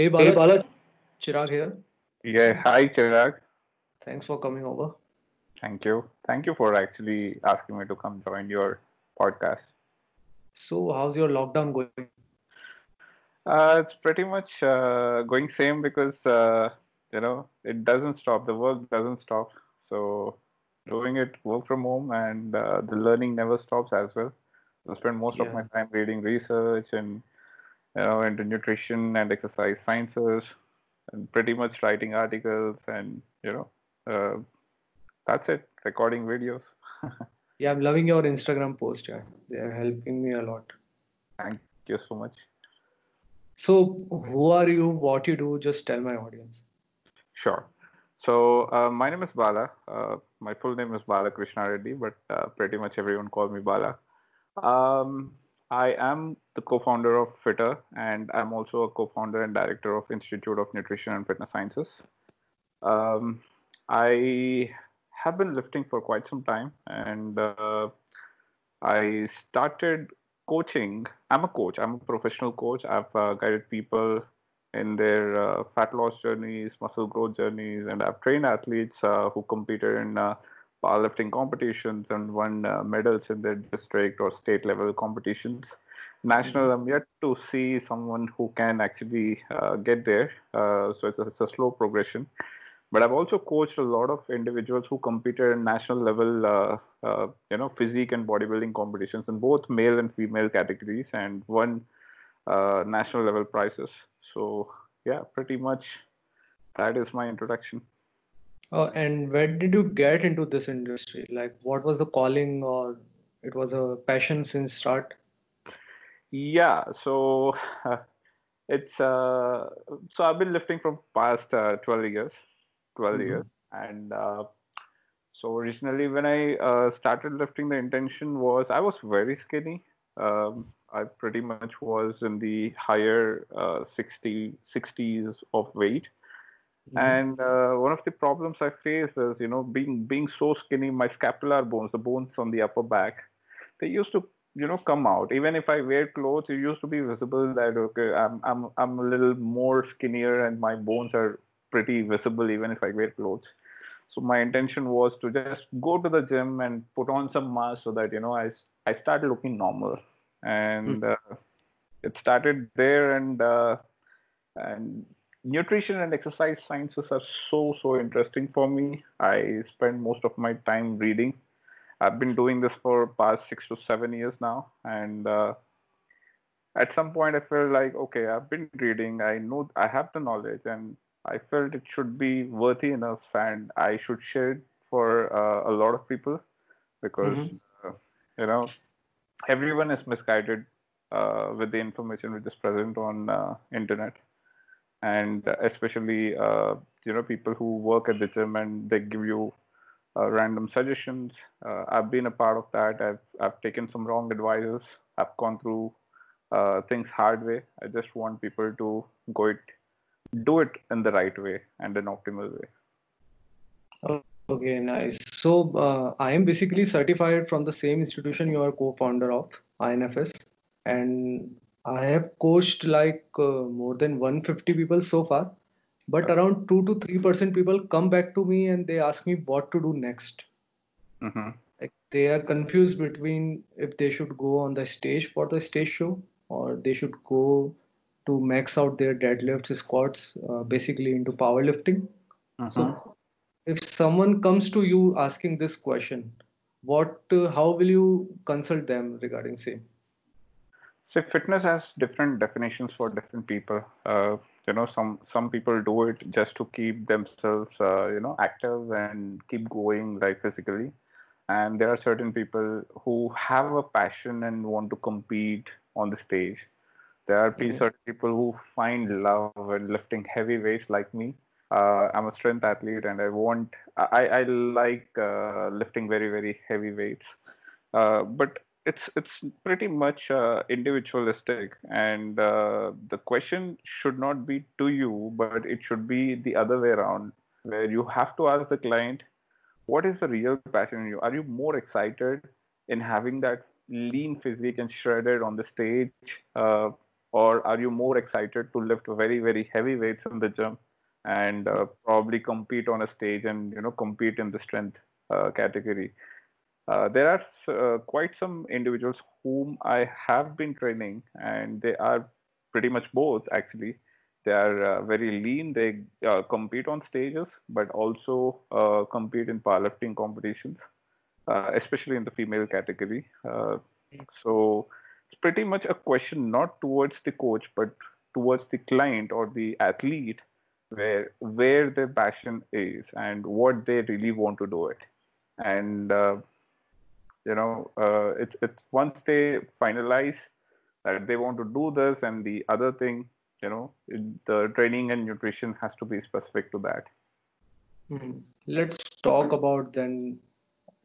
Hey Hey Bala, Bala, Chirag here. Yeah, hi Chirag. Thanks for coming over. Thank you. Thank you for actually asking me to come join your podcast. So, how's your lockdown going? Uh, it's pretty much uh, going same because uh, you know it doesn't stop. The work doesn't stop. So doing it work from home and uh, the learning never stops as well. So I spend most of my time reading research and you know into nutrition and exercise sciences and pretty much writing articles and you know uh, that's it. Recording videos. yeah, I'm loving your Instagram post. Yeah, they are helping me a lot. Thank you so much. So, who are you? What you do? Just tell my audience. Sure. So uh, my name is Bala. Uh, my full name is Bala Krishna Reddy, but uh, pretty much everyone calls me Bala. Um, I am the co-founder of Fittr, and I'm also a co-founder and director of Institute of Nutrition and Fitness Sciences. Um, I have been lifting for quite some time, and uh, I started coaching. I'm a coach. I'm a professional coach. I've uh, guided people in their uh, fat loss journeys, muscle growth journeys, and I've trained athletes uh, who competed in uh, powerlifting competitions and won uh, medals in their district or state level competitions. National, Mhm. I'm yet to see someone who can actually uh, get there. Uh, so it's a, it's a slow progression. But I've also coached a lot of individuals who competed in national level, uh, uh, you know, physique and bodybuilding competitions in both male and female categories, and won uh, national level prizes. So yeah, pretty much that is my introduction. Oh, and where did you get into this industry? Like, what was the calling, or it was a passion since start? Yeah, so uh, it's uh, so I've been lifting from past uh, 12 years, 12 Mm-hmm. years, and uh, so originally when I uh, started lifting, the intention was I was very skinny. Um, I pretty much was in the higher uh, 60 60s of weight Mm-hmm. And uh, one of the problems I face is, you know, being being so skinny, my scapular bones, the bones on the upper back, they used to, you know, come out. Even if I wear clothes, it used to be visible that okay, I'm I'm I'm a little more skinnier and my bones are pretty visible even if I wear clothes. So my intention was to just go to the gym and put on some mass so that you know i i started looking normal, and uh, it started there and. Uh, and nutrition and exercise sciences are so so interesting for me i spend most of my time reading i've been doing this for past six to seven years now and uh, at some point i felt like okay i've been reading i know i have the knowledge and i felt it should be worthy enough and i should share it for uh, a lot of people because Mm-hmm. uh, you know everyone is misguided uh, with the information which is present on uh, internet and especially uh, you know people who work at the gym and they give you random suggestions. Uh, I've been a part of that. I've I've taken some wrong advices. I've gone through uh, things hard way. I just want people to go it, do it in the right way and an optimal way. Okay, nice. So, uh, I am basically certified from the same institution you are co-founder of, INFS, and I have coached like uh, more than 150 people so far, but around 2 to 3% people come back to me and they ask me what to do next. hmm Like they are confused between if they should go on the stage for the stage show or they should go to max out their deadlifts, squats, uh, basically into powerlifting. hmm So if someone comes to you asking this question, what, uh, how will you consult them regarding same? So fitness has different definitions for different people. Uh, you know, some some people do it just to keep themselves, uh, you know, active and keep going like physically. And there are certain people who have a passion and want to compete on the stage. There are Mhm. certain people who find love in lifting heavy weights like me. Uh, I'm a strength athlete and I want, I, I like uh, lifting very, very heavy weights. Uh, but it's it's pretty much uh, individualistic, and uh, the question should not be to you, but it should be the other way around, where you have to ask the client, what is the real passion in you? Are you more excited in having that lean physique and shredded on the stage, uh, or are you more excited to lift very very heavy weights in the gym and uh, probably compete on a stage and you know compete in the strength uh, category uh, there are uh, quite some individuals whom i have been training and they are pretty much both actually. They are uh, very lean. They uh, compete on stages but also compete in powerlifting competitions especially in the female category. So it's pretty much a question not towards the coach but towards the client or the athlete where where their passion is and what they really want to do it. And uh, you know uh, it's it's once they finalize that they want to do this and the other thing you know it, the training and nutrition has to be specific to that mm-hmm. let's talk about then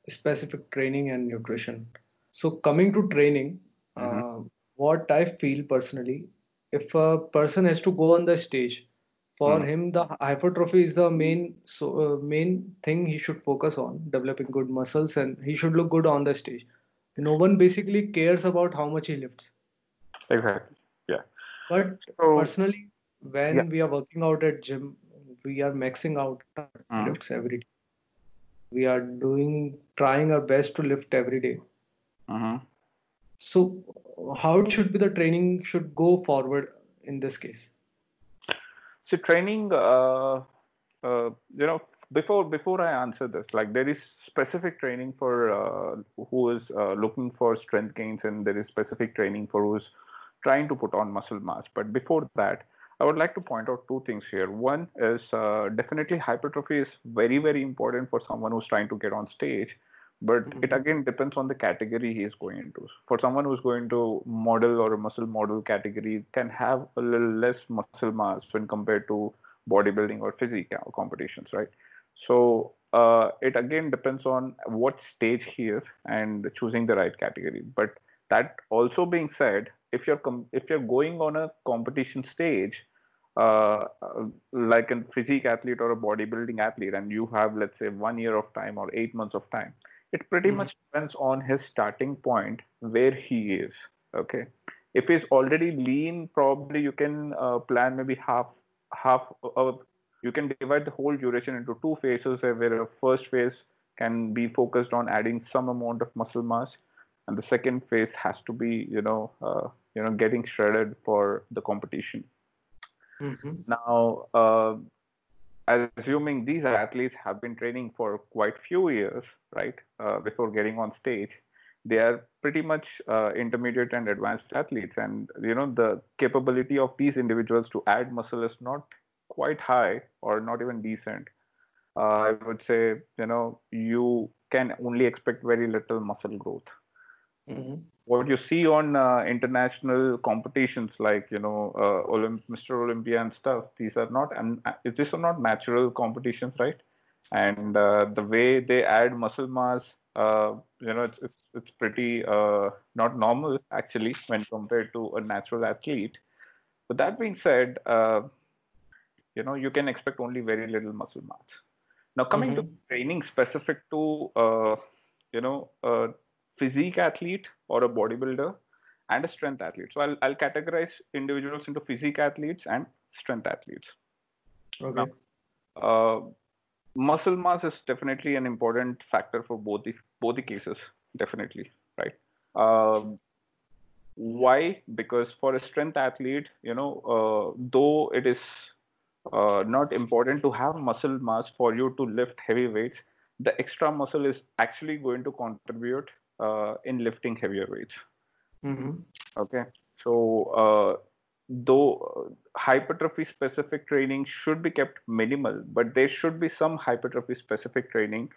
specific training and nutrition so coming to training mm-hmm. uh, what I feel personally, if a person has to go on the stage, for mm. him the hypertrophy is the main so uh, main thing he should focus on, developing good muscles, and he should look good on the stage. No one basically cares about how much he lifts. Exactly. Yeah. But so, personally, when yeah. we are working out at gym, we are maxing out mm. lifts every day. We are doing trying our best to lift every day. Mm-hmm. So, how should be the training should go forward in this case? So, training, uh, uh, you know, before before I answer this, like there is specific training for uh, who is uh, looking for strength gains, and there is specific training for who's trying to put on muscle mass. But before that, I would like to point out two things here. One is uh, definitely hypertrophy is very very important for someone who's trying to get on stage but mm-hmm. it again depends on the category he is going into. For someone who's going to model or a muscle model category can have a little less muscle mass when compared to bodybuilding or physique competitions right? So uh, it again depends on what stage he is and choosing the right category. But that also being said if you're com- if you're going on a competition stage uh, like a physique athlete or a bodybuilding athlete and you have let's say one year of time or eight months of time it pretty mm-hmm. much depends on his starting point where he is okay if he's already lean probably you can uh, plan maybe half half of you can divide the whole duration into two phases where a first phase can be focused on adding some amount of muscle mass and the second phase has to be you know uh, you know getting shredded for the competition mm-hmm. now uh, assuming these athletes have been training for quite few years, right, uh, before getting on stage, they are pretty much uh, intermediate and advanced athletes, and you know the capability of these individuals to add muscle is not quite high or not even decent. Uh, I would say you know you can only expect very little muscle growth. Mm-hmm what you see on uh, international competitions like you know uh, Olymp- Mr. Olympia and stuff, these are not and uh, these are not natural competitions, right? And uh, the way they add muscle mass, uh, you know, it's it's, it's pretty uh, not normal actually when compared to a natural athlete. But that being said, you know, you can expect only very little muscle mass. Now, coming mm-hmm. to training specific to you know physique athlete or a bodybuilder and a strength athlete. So I'll, I'll categorize individuals into physique athletes and strength athletes. Okay. Now, uh, muscle mass is definitely an important factor for both the both the cases. Definitely, right? Um, why? Because for a strength athlete, you know, uh, though it is uh, not important to have muscle mass for you to lift heavy weights, the extra muscle is actually going to contribute uh, in lifting heavier weights. Mm-hmm. Okay, so uh, though uh, hypertrophy specific training should be kept minimal, but there should be some hypertrophy specific training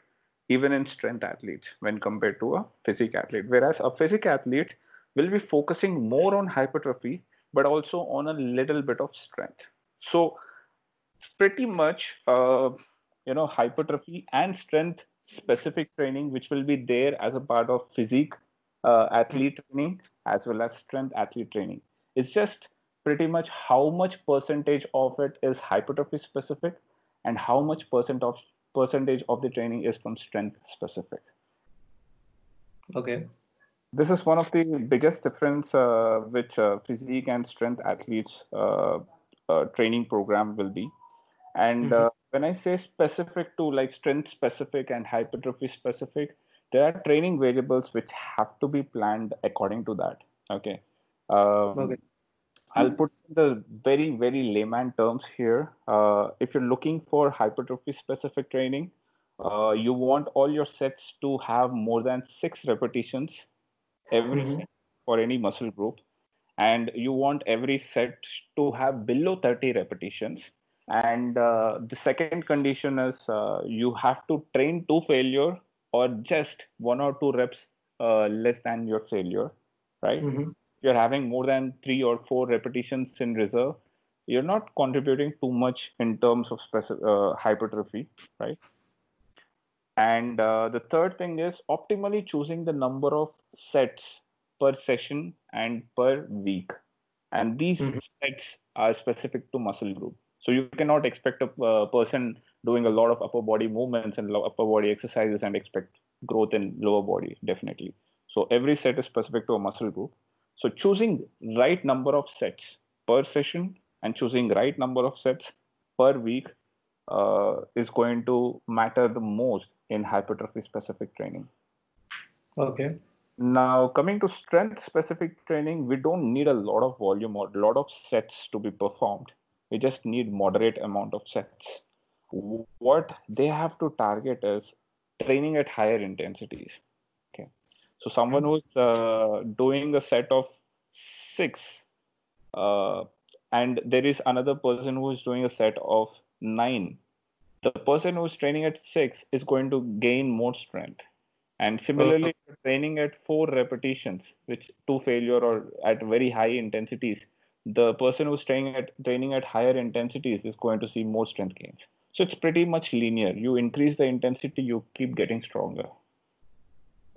even in strength athletes when compared to a physique athlete. Whereas a physique athlete will be focusing more on hypertrophy, but also on a little bit of strength. So it's pretty much, uh, you know, hypertrophy and strength specific training which will be there as a part of physique uh, athlete training as well as strength athlete training. It's just pretty much how much percentage of it is hypertrophy specific and how much percent of percentage of the training is from strength specific. Okay. this is one of the biggest difference uh, which uh, physique and strength athletes uh, uh training program will be and mm-hmm. When i say specific to like strength specific and hypertrophy specific there are training variables which have to be planned according to that okay, um, okay. I'll put the very, very layman terms here. Uh, if you're looking for hypertrophy specific training, uh, you want all your sets to have more than six repetitions every mm-hmm. set for any muscle group. And you want every set to have below 30 repetitions. And uh, the second condition is uh, you have to train to failure or just one or two reps uh, less than your failure, right? Mm-hmm you're having more than three or four repetitions in reserve, you're not contributing too much in terms of specific, uh, hypertrophy, right? And uh, the third thing is optimally choosing the number of sets per session and per week. And these mm-hmm. sets are specific to muscle group. So you cannot expect a uh, person doing a lot of upper body movements and upper body exercises and expect growth in lower body, definitely. So every set is specific to a muscle group. So choosing right number of sets per session and choosing right number of sets per week uh, is going to matter the most in hypertrophy specific training. Okay. Now coming to strength specific training, we don't need a lot of volume or a lot of sets to be performed. We just need moderate amount of sets. What they have to target is training at higher intensities. okay So someone who's uh, doing a set of six, uh, and there is another person who is doing a set of nine. The person who's training at six is going to gain more strength. And similarly, training at four repetitions, which to failure or at very high intensities, the person who's training at training at higher intensities is going to see more strength gains. So it's pretty much linear. You increase the intensity, you keep getting stronger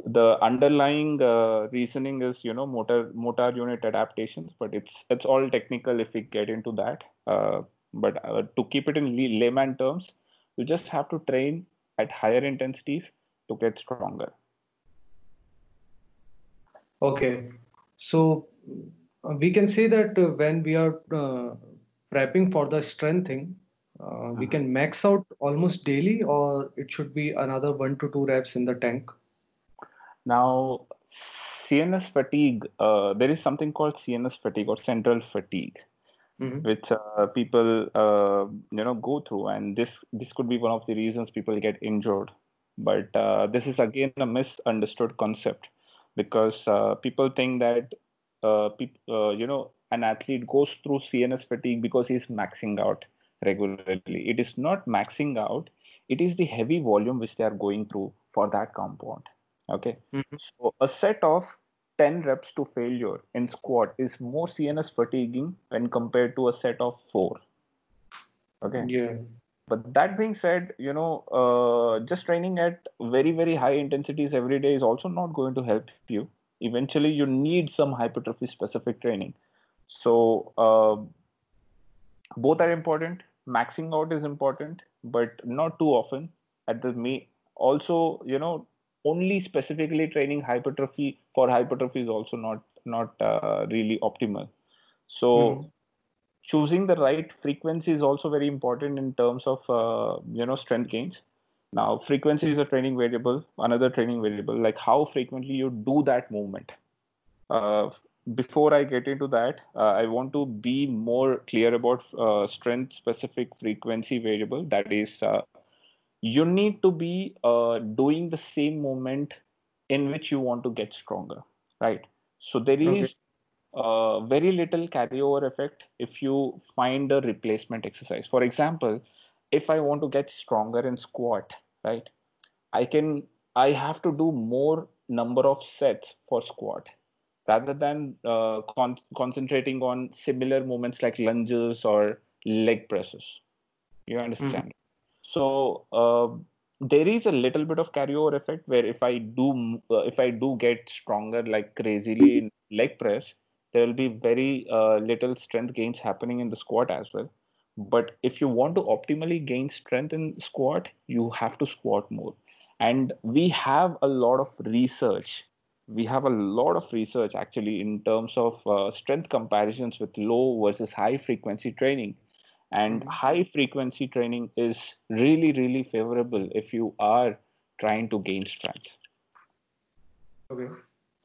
the underlying uh, reasoning is you know motor motor unit adaptations but it's it's all technical if we get into that uh, but uh, to keep it in layman terms you just have to train at higher intensities to get stronger okay so we can say that uh, when we are uh, prepping for the strengthening uh, we uh-huh. can max out almost daily or it should be another one to two reps in the tank now, CNS fatigue, uh, there is something called CNS fatigue or central fatigue, mm-hmm. which uh, people uh, you know go through, and this this could be one of the reasons people get injured. But uh, this is again a misunderstood concept because uh, people think that uh, pe- you know an athlete goes through CNS fatigue because he's maxing out regularly. It is not maxing out; it is the heavy volume which they are going through for that compound Okay. Mm-hmm. So a set of 10 reps to failure in squat is more CNS fatiguing when compared to a set of four. Okay. Yeah. But that being said, you know, uh, just training at very, very high intensities every day is also not going to help you. Eventually, you need some hypertrophy specific training. So, uh, both are important. Maxing out is important, but not too often. At the me, also, you know, only specifically training hypertrophy for hypertrophy is also not not uh, really optimal so mm-hmm. choosing the right frequency is also very important in terms of uh, you know strength gains now frequency is a training variable another training variable. Like how frequently you do that movement? Uh, before i get into that uh, i want to be more clear about uh, strength specific frequency variable. That is uh, you need to be uh, doing the same movement in which you want to get stronger right? So there is okay. uh, very little carryover effect if you find a replacement exercise. For example if i want to get stronger in squat right i can i have to do more number of sets for squat rather than uh, con- concentrating on similar movements like lunges or leg presses you understand mm-hmm. So uh, there is a little bit of carryover effect where if I do uh, if I do get stronger like crazily in leg press, there will be very uh, little strength gains happening in the squat as well. But if you want to optimally gain strength in squat, you have to squat more. And we have a lot of research we have a lot of research actually in terms of uh, strength comparisons with low versus high frequency training and mm-hmm. high frequency training is really really favorable if you are trying to gain strength okay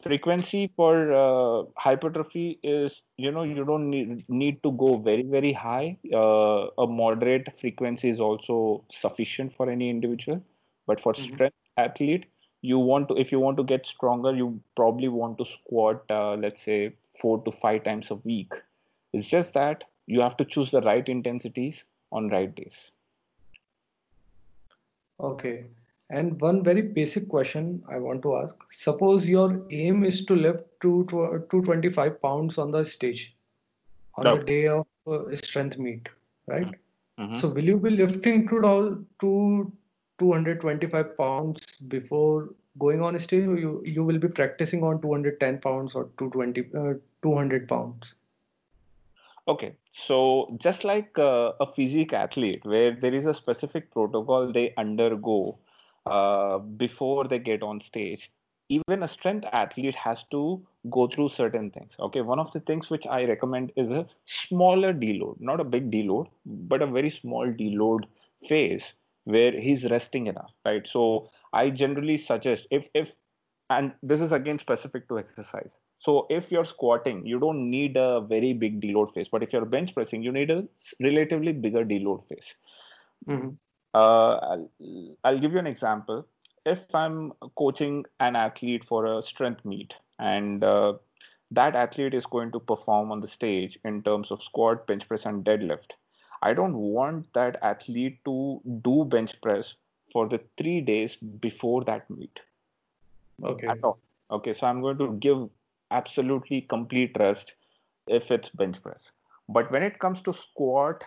frequency for uh, hypertrophy is you know you don't need, need to go very very high. Uh, a moderate frequency is also sufficient for any individual but for mm-hmm. strength athlete you want to if you want to get stronger you probably want to squat uh, let's say 4 to 5 times a week. It's just that you have to choose the right intensities on right days. Okay and one very basic question I want to ask. Suppose your aim is to lift to 225 pounds on the stage on the day of uh, strength meet, right? Mm-hmm. So will you be lifting to, to 225 pounds before going on stage or you, you will be practicing on 210 pounds or 220 uh, 200 pounds? Okay, so just like uh, a physique athlete where there is a specific protocol they undergo uh, before they get on stage even a strength athlete has to go through certain things. Okay one of the things which i recommend is a smaller deload not a big deload but a very small deload phase where he's resting enough right? So i generally suggest if if and this is again specific to exercise. So if you're squatting you don't need a very big deload phase but if you're bench pressing you need a relatively bigger deload phase. Mm-hmm. Uh, I'll, I'll give you an example. If I'm coaching an athlete for a strength meet and uh, that athlete is going to perform on the stage in terms of squat, bench press, and deadlift, I don't want that athlete to do bench press for the three days before that meet. Okay. At all. Okay, so I'm going to give absolutely complete rest if it's bench press. But when it comes to squat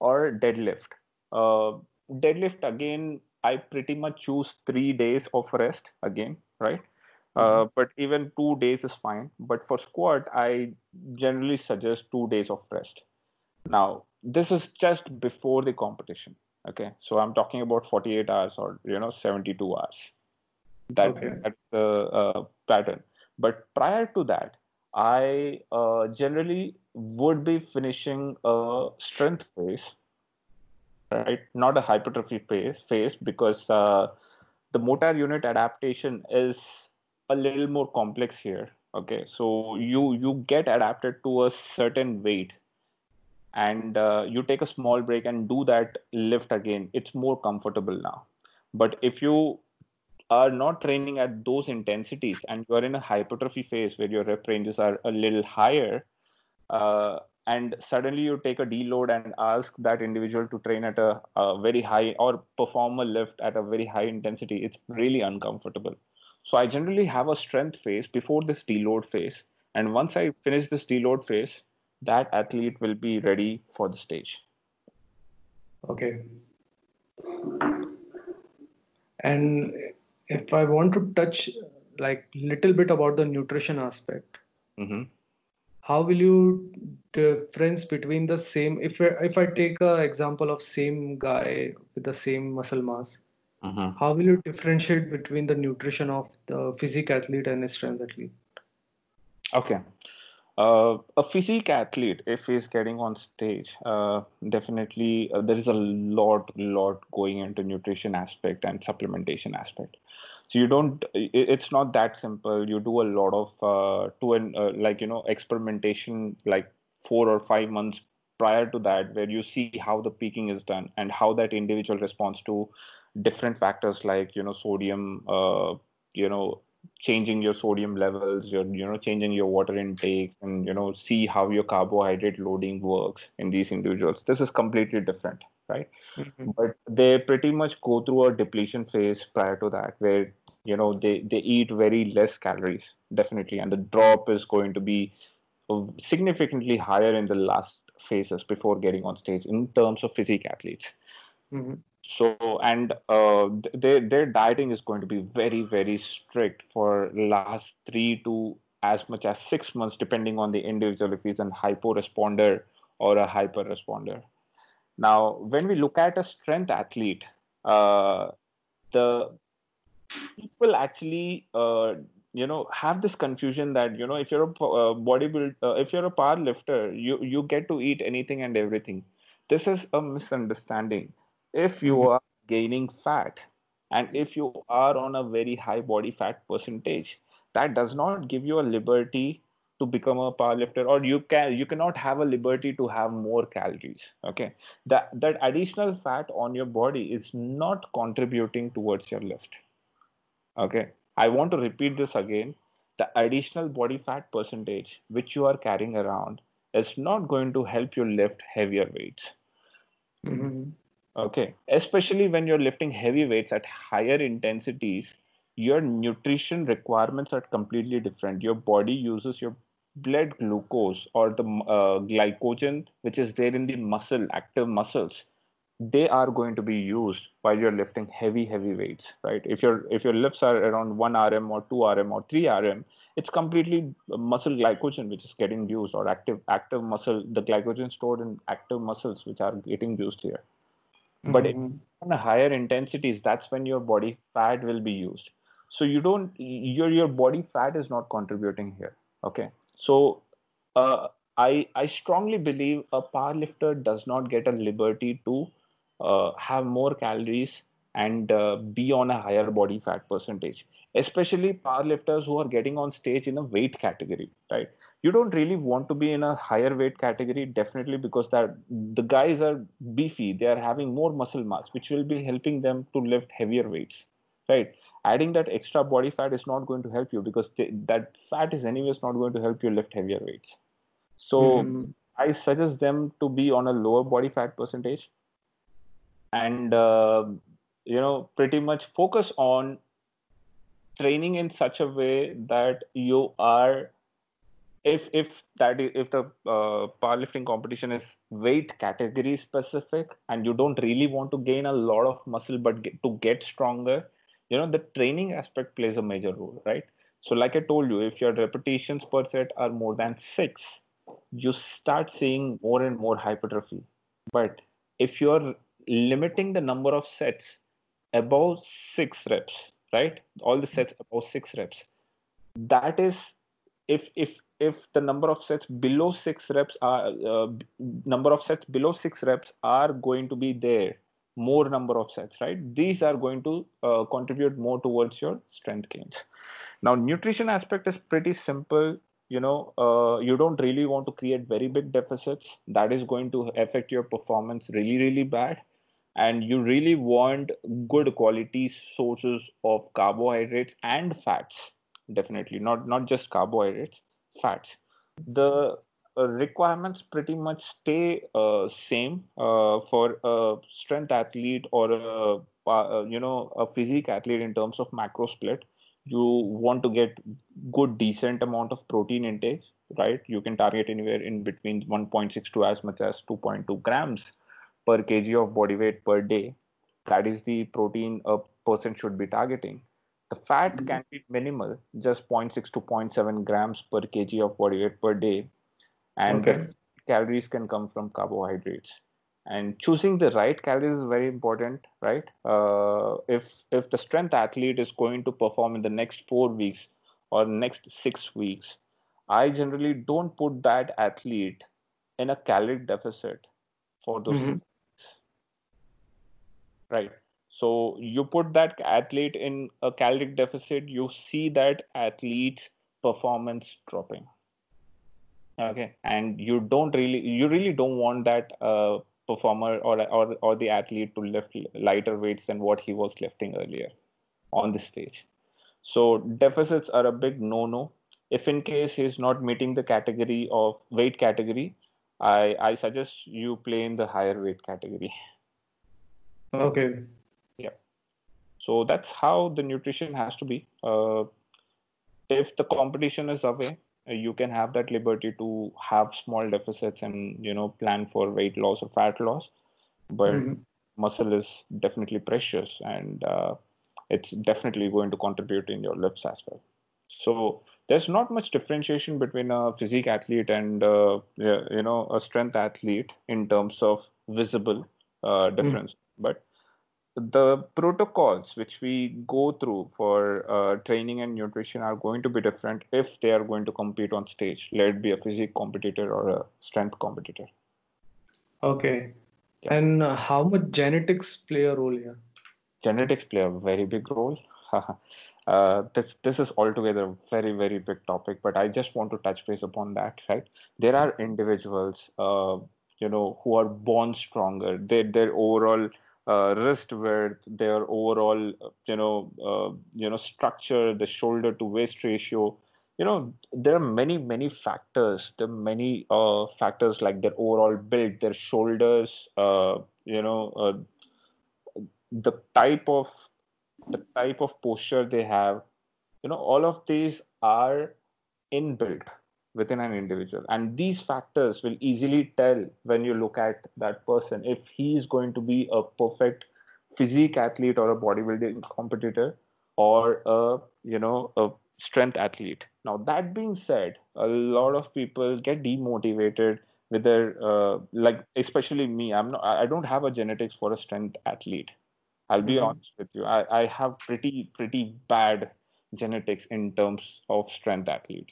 or deadlift, uh, deadlift again i pretty much choose three days of rest again right? Uh, mm-hmm. uh, but even two days is fine. But for squat i generally suggest two days of rest. Now this is just before the competition okay? So i'm talking about 48 hours or you know 72 hours. That, okay. that's the uh, pattern. But prior to that i uh, generally would be finishing a strength phase right? Not a hypertrophy phase, phase because uh, the motor unit adaptation is a little more complex here. Okay, so you you get adapted to a certain weight, and uh, you take a small break and do that lift again. It's more comfortable now. But if you are not training at those intensities and you are in a hypertrophy phase where your rep ranges are a little higher, uh, and suddenly you take a deload and ask that individual to train at a, a, very high or perform a lift at a very high intensity. It's really uncomfortable. So i generally have a strength phase before this deload phase. And once i finish this deload phase that athlete will be ready for the stage. Okay. And if i want to touch like little bit about the nutrition aspect. Mm-hmm how will you difference between the same if if i take an example of same guy with the same muscle mass uh-huh. how will you differentiate between the nutrition of the physique athlete and a strength athlete? Okay. Uh, a physique athlete if he's getting on stage uh, definitely uh, there is a lot lot going into nutrition aspect and supplementation aspect so you don't it's not that simple. You do a lot of uh, to an uh, like you know experimentation like four or five months prior to that where you see how the peaking is done and how that individual responds to different factors like you know sodium uh, you know changing your sodium levels you're you know changing your water intake and you know see how your carbohydrate loading works in these individuals. This is completely different right mm-hmm. but they pretty much go through a depletion phase prior to that where you know they they eat very less calories definitely and the drop is going to be uh, significantly higher in the last phases before getting on stage in terms of physique athletes mm-hmm. so and uh, their their dieting is going to be very very strict for last three to as much as six months depending on the individual if he's a hypo responder or a hyper responder now, when we look at a strength athlete, uh, the people actually uh, you know have this confusion that you know if you're a uh, bodybuilder uh, if you're a power lifter you you get to eat anything and everything this is a misunderstanding if you mm-hmm. are gaining fat and if you are on a very high body fat percentage that does not give you a liberty to become a powerlifter or you can you cannot have a liberty to have more calories okay? That that additional fat on your body is not contributing towards your lift okay? I want to repeat this again. The additional body fat percentage which you are carrying around is not going to help you lift heavier weights mm-hmm. okay? Especially when you're lifting heavy weights at higher intensities your nutrition requirements are completely different. Your body uses your blood glucose or the uh, glycogen which is there in the muscle active muscles they are going to be used while you're lifting heavy heavy weights right? If your if your lifts are around 1 rm or 2 rm or 3 rm it's completely muscle glycogen which is getting used or active active muscle the glycogen stored in active muscles which are getting used here. Mm-hmm. but on a higher intensities that's when your body fat will be used. So you don't your your body fat is not contributing here okay so uh, I I strongly believe a power lifter does not get a liberty to uh, have more calories and uh, be on a higher body fat percentage. Especially power lifters who are getting on stage in a weight category, right? You don't really want to be in a higher weight category, definitely because that the guys are beefy. They are having more muscle mass, which will be helping them to lift heavier weights, right? Adding that extra body fat is not going to help you because th- that fat is anyways not going to help you lift heavier weights so mm-hmm. i suggest them to be on a lower body fat percentage and uh, you know pretty much focus on training in such a way that you are if if that is, if the uh, powerlifting competition is weight category specific and you don't really want to gain a lot of muscle but get, to get stronger you know the training aspect plays a major role right? So like i told you if your repetitions per set are more than six you start seeing more and more hypertrophy. But if you're limiting the number of sets above six reps right? All the sets above six reps that is if if if the number of sets below six reps are uh, number of sets below six reps are going to be there more number of sets right? These are going to uh, contribute more towards your strength gains. Now nutrition aspect is pretty simple. You know uh, you don't really want to create very big deficits. That is going to affect your performance really really bad. And you really want good quality sources of carbohydrates and fats definitely. Not not just carbohydrates fats. The requirements pretty much stay uh, same uh, for a strength athlete or a, uh, you know a physique athlete in terms of macro split you want to get good decent amount of protein intake right? You can target anywhere in between 1.6 to as much as 2.2 grams per kg of body weight per day. That is the protein a person should be targeting. The fat mm-hmm. can be minimal just 0.6 to 0.7 grams per kg of body weight per day and okay. calories can come from carbohydrates. And choosing the right calories is very important right? Uh, if if the strength athlete is going to perform in the next four weeks or next six weeks i generally don't put that athlete in a caloric deficit for those mm-hmm. right. So you put that athlete in a caloric deficit you see that athlete's performance dropping okay. And you don't really you really don't want that uh, performer or, or or the athlete to lift lighter weights than what he was lifting earlier on the stage. So deficits are a big no no if in case he's not meeting the category of weight category i i suggest you play in the higher weight category. Okay. Yeah. So that's how the nutrition has to be. Uh, if the competition is away you can have that liberty to have small deficits and you know plan for weight loss or fat loss but mm-hmm. muscle is definitely precious and uh, it's definitely going to contribute in your lifts as well so there's not much differentiation between a physique athlete and uh, you know a strength athlete in terms of visible uh, mm-hmm. difference mm-hmm. but the protocols which we go through for uh, training and nutrition are going to be different if they are going to compete on stage let it be a physique competitor or a strength competitor. Okay. Yeah. and uh, how much genetics play a role here? Genetics play a very big role. Uh, this this is altogether a very very big topic but i just want to touch base upon that right? There are individuals uh, you know who are born stronger. They, their overall uh, wrist width, their overall, you know, uh, you know, structure, the shoulder to waist ratio. You know, there are many, many factors. There are many uh, factors like their overall build, their shoulders. Uh, you know, uh, the type of the type of posture they have. You know, all of these are inbuilt within an individual. And these factors will easily tell when you look at that person if he is going to be a perfect physique athlete or a bodybuilding competitor or a you know a strength athlete. Now that being said a lot of people get demotivated with their uh, like especially me. I'm not i don't have a genetics for a strength athlete. I'll be mm-hmm. honest with you. I, I have pretty pretty bad genetics in terms of strength athlete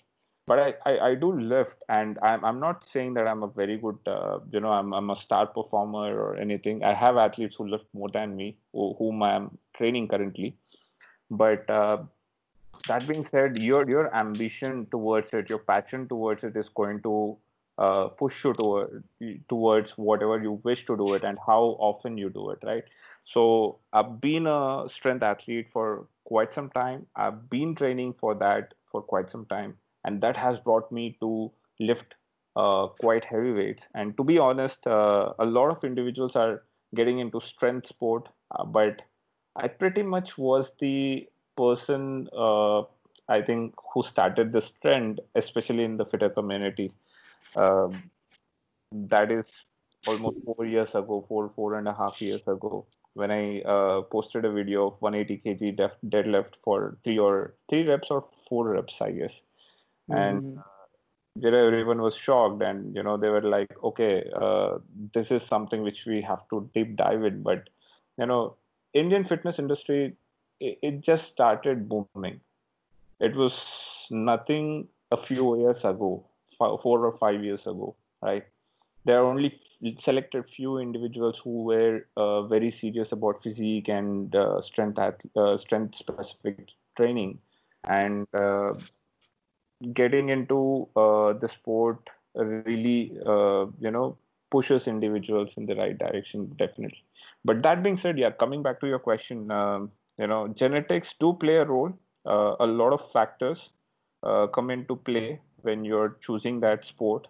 but I, I, I, do lift and I'm, I'm not saying that I'm a very good, uh, you know, I'm, I'm a star performer or anything. I have athletes who lift more than me, who, whom I'm training currently. But uh, that being said, your, your ambition towards it, your passion towards it is going to uh, push you toward, towards whatever you wish to do it and how often you do it, right? So I've been a strength athlete for quite some time. I've been training for that for quite some time and that has brought me to lift uh, quite heavy weights. And to be honest, uh, a lot of individuals are getting into strength sport, uh, but I pretty much was the person uh, I think who started this trend, especially in the Fittr community. Um, that is almost four years ago, four four and a half years ago, when I uh, posted a video of 180 kg def- deadlift for three or three reps or four reps, I guess and mm. uh, everyone was shocked and you know they were like okay uh, this is something which we have to deep dive in. But you know indian fitness industry it, it just started booming. It was nothing a few years ago four or five years ago right? There are only selected few individuals who were uh, very serious about physique and uh, strength at, uh, strength specific training. And uh, getting into uh, the sport really uh, you know pushes individuals in the right direction definitely. But that being said yeah coming back to your question um, you know genetics do play a role. Uh, a lot of factors uh, come into play when you're choosing that sport.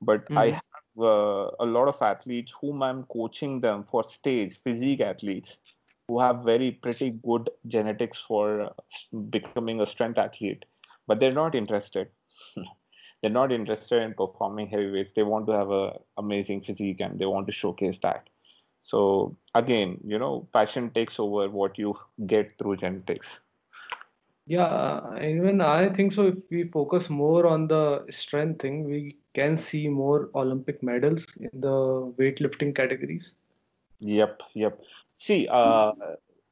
But mm-hmm. i have uh, a lot of athletes whom i'm coaching them for stage physique athletes who have very pretty good genetics for uh, becoming a strength athlete but they're not interested. they're not interested in performing heavyweights. They want to have a amazing physique and they want to showcase that. So again, you know, passion takes over what you get through genetics. Yeah, even I think so. If we focus more on the strength thing, we can see more Olympic medals in the weightlifting categories. Yep, yep. See, uh,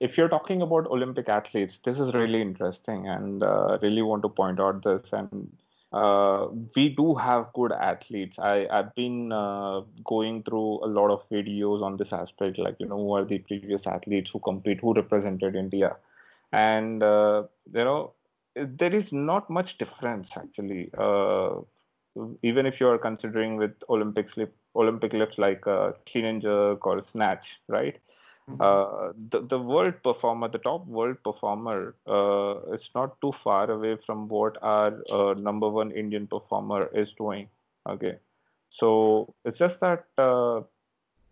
if you're talking about Olympic athletes, this is really interesting, and uh, really want to point out this. And uh, we do have good athletes. I I've been uh, going through a lot of videos on this aspect, like you know, who are the previous athletes who compete, who represented India, and uh, you know, there is not much difference actually. Uh, even if you are considering with Olympic slip, Olympic lifts like uh, clean and jerk or snatch, right? Mm-hmm. Uh, the, the world performer, the top world performer, uh, is not too far away from what our uh, number one Indian performer is doing. Okay, so it's just that uh,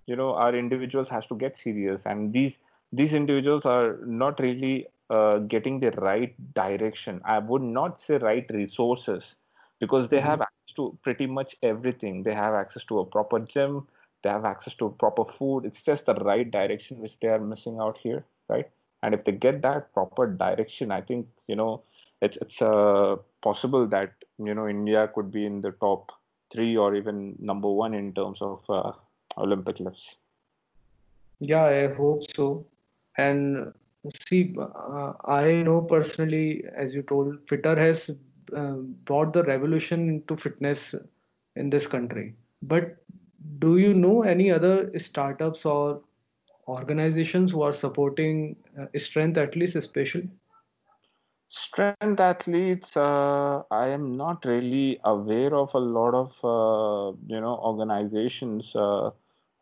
you know our individuals has to get serious, and these these individuals are not really uh, getting the right direction. I would not say right resources because they mm-hmm. have access to pretty much everything. They have access to a proper gym they have access to proper food. It's just the right direction which they are missing out here right? And if they get that proper direction i think you know it's it's uh, possible that you know india could be in the top 3 or even number 1 in terms of uh, olympic lifts. Yeah i hope so. And see, uh, I know personally, as you told, Fittr has uh, brought the revolution into fitness in this country. But do you know any other startups or organizations who are supporting uh, strength athletes, especially? Strength athletes, uh, I am not really aware of a lot of uh, you know organizations uh,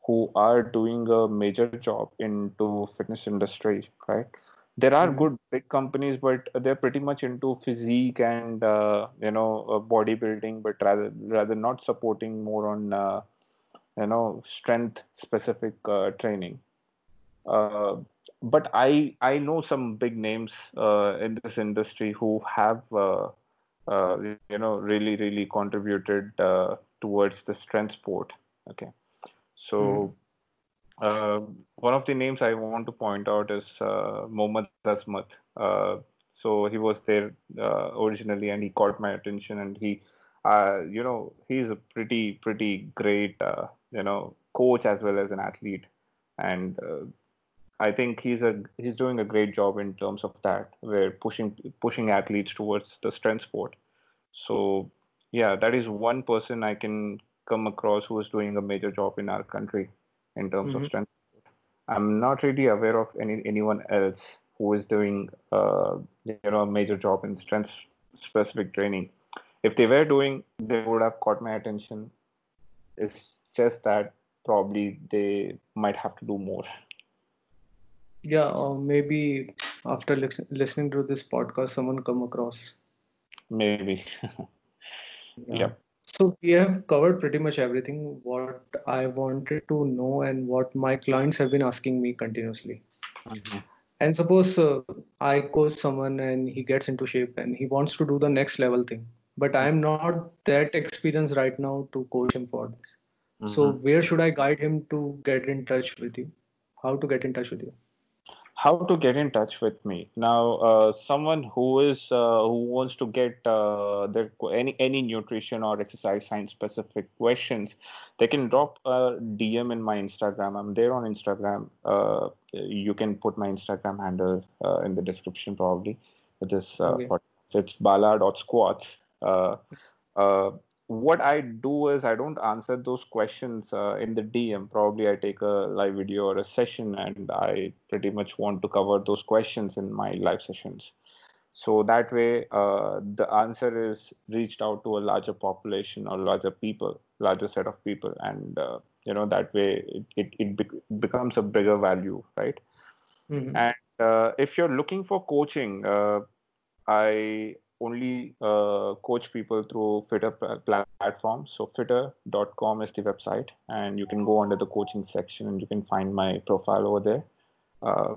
who are doing a major job into fitness industry, right? There are Mhm. good big companies, but they're pretty much into physique and uh, you know uh, bodybuilding, but rather rather not supporting more on uh, you know strength specific uh, training. Uh, but I I know some big names uh, in this industry who have uh, uh, you know really really contributed uh, towards the strength sport. Okay, so uh, one of the names I want to point out is uh, Mohammad Azmat. Uh, so he was there uh, originally, and he caught my attention, and he, uh, you know, he's a pretty pretty great uh, you know coach as well as an athlete, and uh, I think he's a he's doing a great job in terms of that. We're pushing pushing athletes towards the strength sport. So yeah, that is one person I can come across who is doing a major job in our country in terms of Mhm. strength. I'm not really aware of any anyone else who is doing uh, you know a major job in strength specific training. If they were doing, they would have caught my attention. It's just that probably they might have to do more. Yeah, or maybe after lis- listening to this podcast, someone come across. Maybe. Yeah. Yep. So we have covered pretty much everything what I wanted to know and what my clients have been asking me continuously. Mhm. And suppose uh, I coach someone and he gets into shape and he wants to do the next level thing, but I'm not that experienced right now to coach him for this. So Mhm. where should I guide him to get in touch with you? How to get in touch with you? how to get in touch with me now uh, someone who is uh, who wants to get uh, their any any nutrition or exercise science specific questions they can drop a dm in my instagram i'm there on instagram uh, you can put my instagram handle uh, in the description probably it is uh, Okay. it's bala.squats uh, uh, what I do is I don't answer those questions uh, in the DM. Probably I take a live video or a session and I pretty much want to cover those questions in my live sessions. So that way, uh, the answer is reached out to a larger population or larger people, larger set of people, and uh, you know that way it it, it bec- becomes a bigger value, right? Mhm. And uh, if you're looking for coaching, uh, I only uh, coach people through Fittr platform. So fittr.com is the website, and you can go under the coaching section and you can find my profile over there. Uh,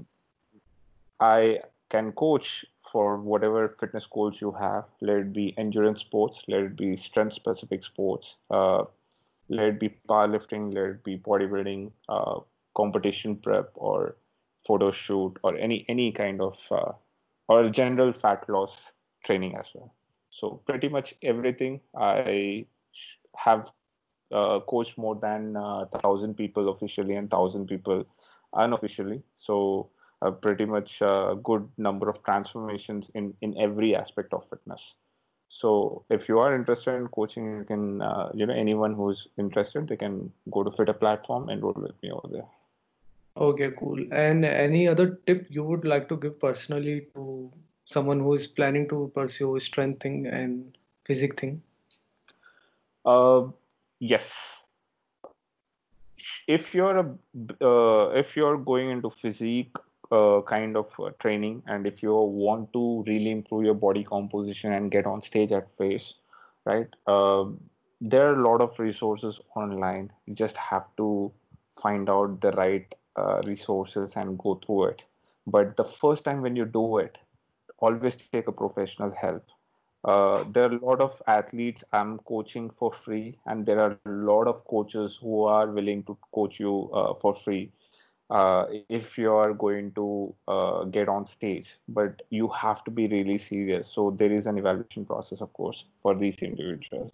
I can coach for whatever fitness goals you have, let it be endurance sports, let it be strength specific sports, uh, let it be powerlifting, let it be bodybuilding, uh, competition prep, or photo shoot, or any any kind of uh, or general fat loss training as well. So pretty much everything I have uh, coached more than uh, thousand people officially and thousand people unofficially. So a pretty much uh, good number of transformations in in every aspect of fitness. So if you are interested in coaching, you can uh, you know anyone who's interested, they can go to Fittr platform, and enroll with me over there. Okay, cool. And any other tip you would like to give personally to someone who is planning to pursue strength thing and physique thing? Uh, yes, if you're a uh, if you're going into physique uh, kind of uh, training and if you want to really improve your body composition and get on stage at pace right um there are a lot of resources online. You just have to find out the right uh, resources and go through it. But the first time when you do it always take a professional help uh, there are a lot of athletes I'm coaching for free, and there are a lot of coaches who are willing to coach you uh, for free uh, if you are going to uh, get on stage. But you have to be really serious. So there is an evaluation process, of course, for these individuals.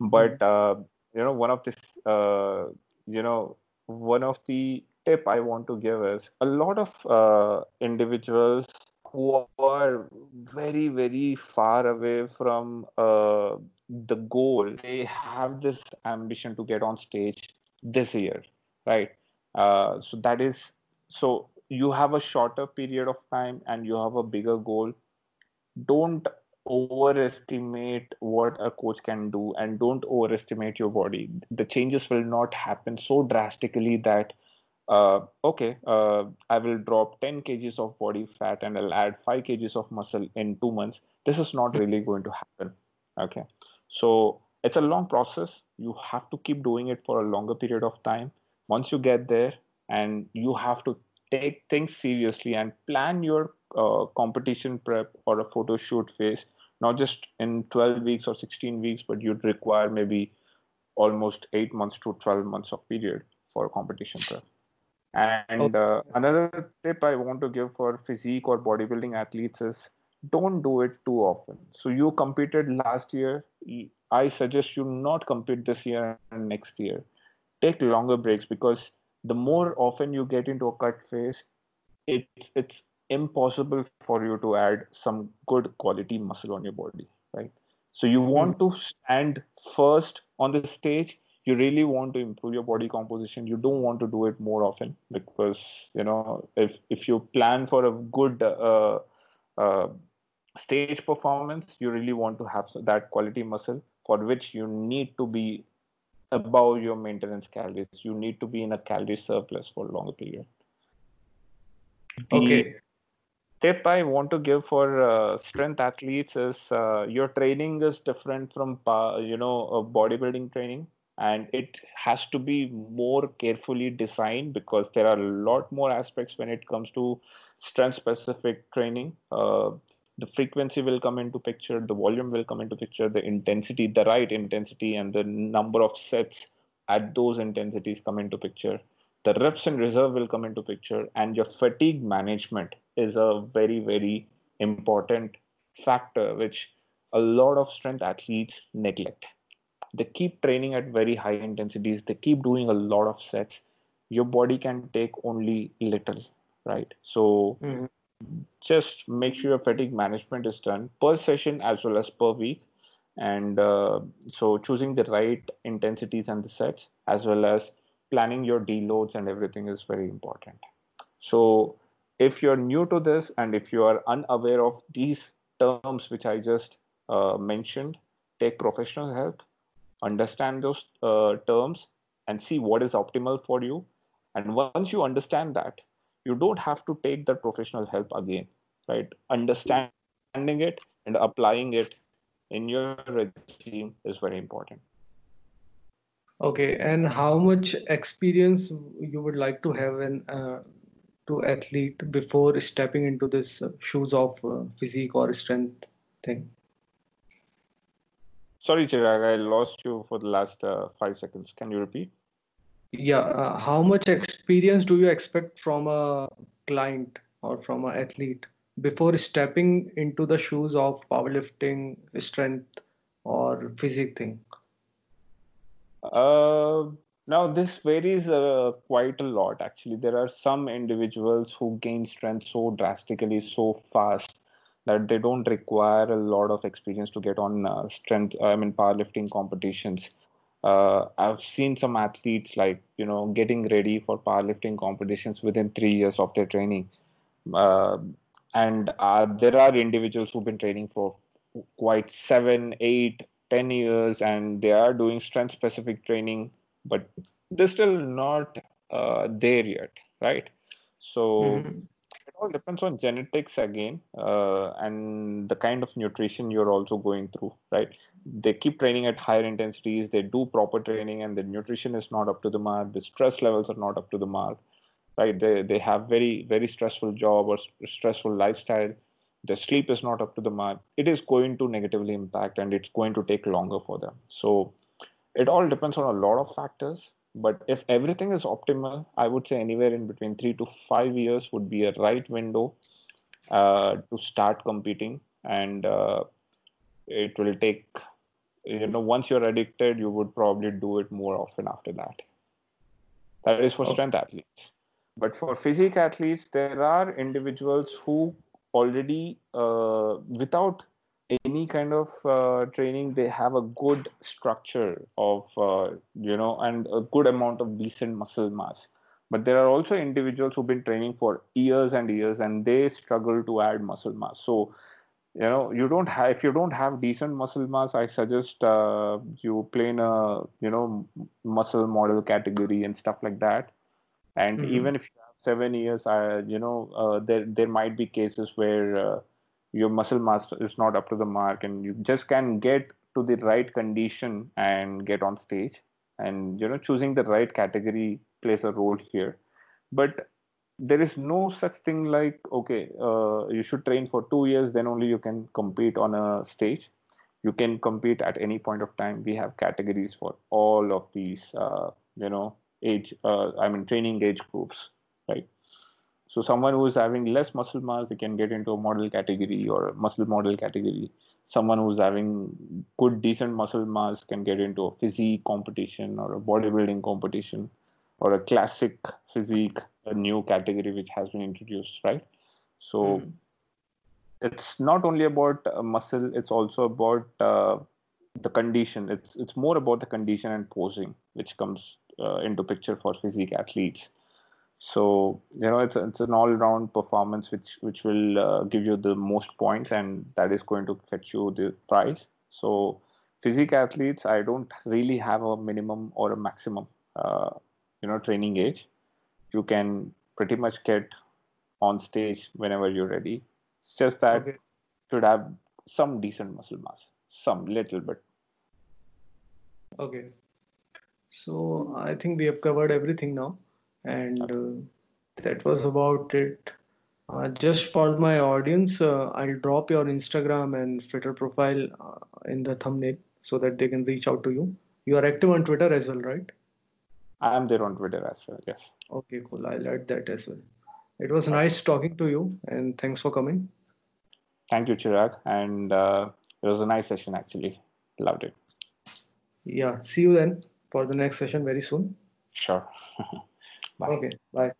But uh, you know, one of this, uh, you know, one of the tip I want to give is a lot of uh, individuals who are very, very far away from uh, the goal, they have this ambition to get on stage this year, right? Uh, so that is so you have a shorter period of time and you have a bigger goal. Don't overestimate what a coach can do and don't overestimate your body. The changes will not happen so drastically that uh, okay, uh, I will drop 10 kgs of body fat and I'll add 5 kgs of muscle in two months. This is not really going to happen. Okay. So it's a long process. You have to keep doing it for a longer period of time. Once you get there, and you have to take things seriously and plan your uh, competition prep or a photo shoot phase, not just in 12 weeks or 16 weeks, but you'd require maybe almost eight months to 12 months of period for competition prep. And uh, another tip I want to give for physique or bodybuilding athletes is don't do it too often. So you competed last year. I suggest you not compete this year and next year. Take longer breaks because the more often you get into a cut phase, it's it's impossible for you to add some good quality muscle on your body, right? So you want mm. to stand first on the stage you really want to improve your body composition you don't want to do it more often because you know if if you plan for a good uh, uh, stage performance you really want to have that quality muscle for which you need to be above your maintenance calories. You need to be in a calorie surplus for a longer period. The okay. tip i want to give for uh, strength athletes is uh, your training is different from you know bodybuilding training and it has to be more carefully designed because there are a lot more aspects when it comes to strength specific training. Uh, the frequency will come into picture the volume will come into picture the intensity the right intensity and the number of sets at those intensities come into picture. The reps in reserve will come into picture and your fatigue management is a very very important factor which a lot of strength athletes neglect they keep training at very high intensities they keep doing a lot of sets. Your body can take only little right? So mm-hmm. just make sure your fatigue management is done per session as well as per week. And uh, so choosing the right intensities and the sets as well as planning your deloads and everything is very important. So if you're new to this and if you are unaware of these terms which i just uh, mentioned take professional help understand those uh, terms and see what is optimal for you. And once you understand that you don't have to take that professional help again right? Understanding it and applying it in your regime is very important. Okay and how much experience you would like to have in uh, to athlete before stepping into this uh, shoes of uh, physique or strength thing Sorry, Chirag, I lost you for the last uh, five seconds. Can you repeat? Yeah. Uh, how much experience do you expect from a client or from an athlete before stepping into the shoes of powerlifting, strength, or physique thing? Uh, now, this varies uh, quite a lot. Actually, there are some individuals who gain strength so drastically, so fast that they don't require a lot of experience to get on uh, strength i mean powerlifting competitions. Uh, i've seen some athletes like you know getting ready for powerlifting competitions within 3 years of their training. Uh, and uh, there are individuals who've been training for quite 7 8 10 years and they are doing strength specific training but they're still not uh, there yet right? So mm-hmm all depends on genetics again uh, and the kind of nutrition you're also going through right? They keep training at higher intensities they do proper training and the nutrition is not up to the mark the stress levels are not up to the mark right? They, they have very very stressful job or stressful lifestyle. The sleep is not up to the mark. It is going to negatively impact and it's going to take longer for them. So it all depends on a lot of factors but if everything is optimal, I would say anywhere in between three to five years would be a right window uh, to start competing. And uh, it will take, you know, once you're addicted, you would probably do it more often after that. That is for strength athletes. but for physique athletes there are individuals who already uh, without any kind of uh, training they have a good structure of uh, you know and a good amount of decent muscle mass. But there are also individuals who've been training for years and years and they struggle to add muscle mass. So you know you don't have if you don't have decent muscle mass i suggest uh, you play in a you know muscle model category and stuff like that. And mm-hmm. even if you have seven years i you know uh, there there might be cases where uh, your muscle mass is not up to the mark and you just can get to the right condition and get on stage. And you know choosing the right category plays a role here. But there is no such thing like okay uh, you should train for two years then only you can compete on a stage. You can compete at any point of time. We have categories for all of these uh, you know age uh, i mean training age groups right so someone who is having less muscle mass they can get into a model category or muscle model category someone who's having good decent muscle mass can get into a physique competition or a bodybuilding competition or a classic physique a new category which has been introduced, right? So mm. it's not only about uh, muscle; it's also about uh, the condition. It's it's more about the condition and posing, which comes uh, into picture for physique athletes. So you know, it's it's an all-round performance which which will uh, give you the most points, and that is going to fetch you the prize. So physique athletes, I don't really have a minimum or a maximum, uh, you know, training age you can pretty much get on stage whenever you're ready. It's just that okay. should have some decent muscle mass, some little bit. Okay. So I think we have covered everything now, and uh, that was about it. Uh, just for my audience, uh, I'll drop your Instagram and Twitter profile uh, in the thumbnail so that they can reach out to you. You are active on Twitter as well, right? I am there on Twitter as well. Yes. Okay, cool. I'll add that as well. It was nice talking to you, and thanks for coming. Thank you, Chirag, and uh, it was a nice session actually. Loved it. Yeah. See you then for the next session very soon. Sure. bye. Okay. Bye.